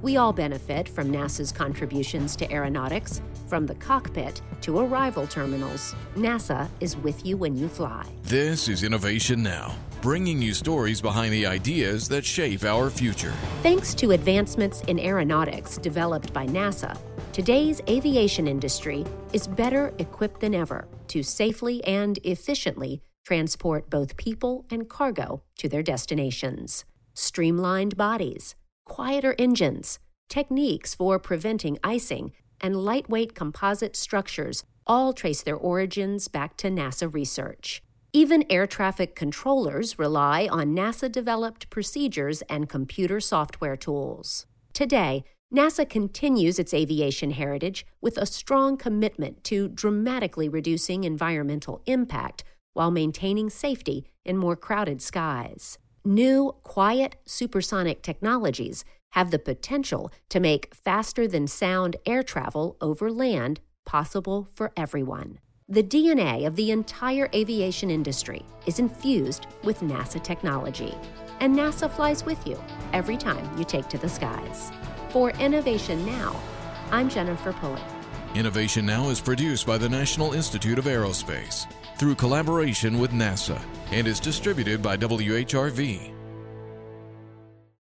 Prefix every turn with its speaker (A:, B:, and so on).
A: We all benefit from NASA's contributions to aeronautics, from the cockpit to arrival terminals. NASA is with you when you fly.
B: This is Innovation Now, bringing you stories behind the ideas that shape our future.
A: Thanks to advancements in aeronautics developed by NASA, today's aviation industry is better equipped than ever to safely and efficiently transport both people and cargo to their destinations. Streamlined bodies, quieter engines, techniques for preventing icing, and lightweight composite structures all trace their origins back to NASA research. Even air traffic controllers rely on NASA developed procedures and computer software tools. Today, NASA continues its aviation heritage with a strong commitment to dramatically reducing environmental impact while maintaining safety in more crowded skies. New, quiet supersonic technologies have the potential to make faster than sound air travel over land possible for everyone. The DNA of the entire aviation industry is infused with NASA technology, and NASA flies with you every time you take to the skies. For Innovation Now, I'm Jennifer Pulley.
B: Innovation Now is produced by the National Institute of Aerospace through collaboration with NASA and is distributed by WHRV.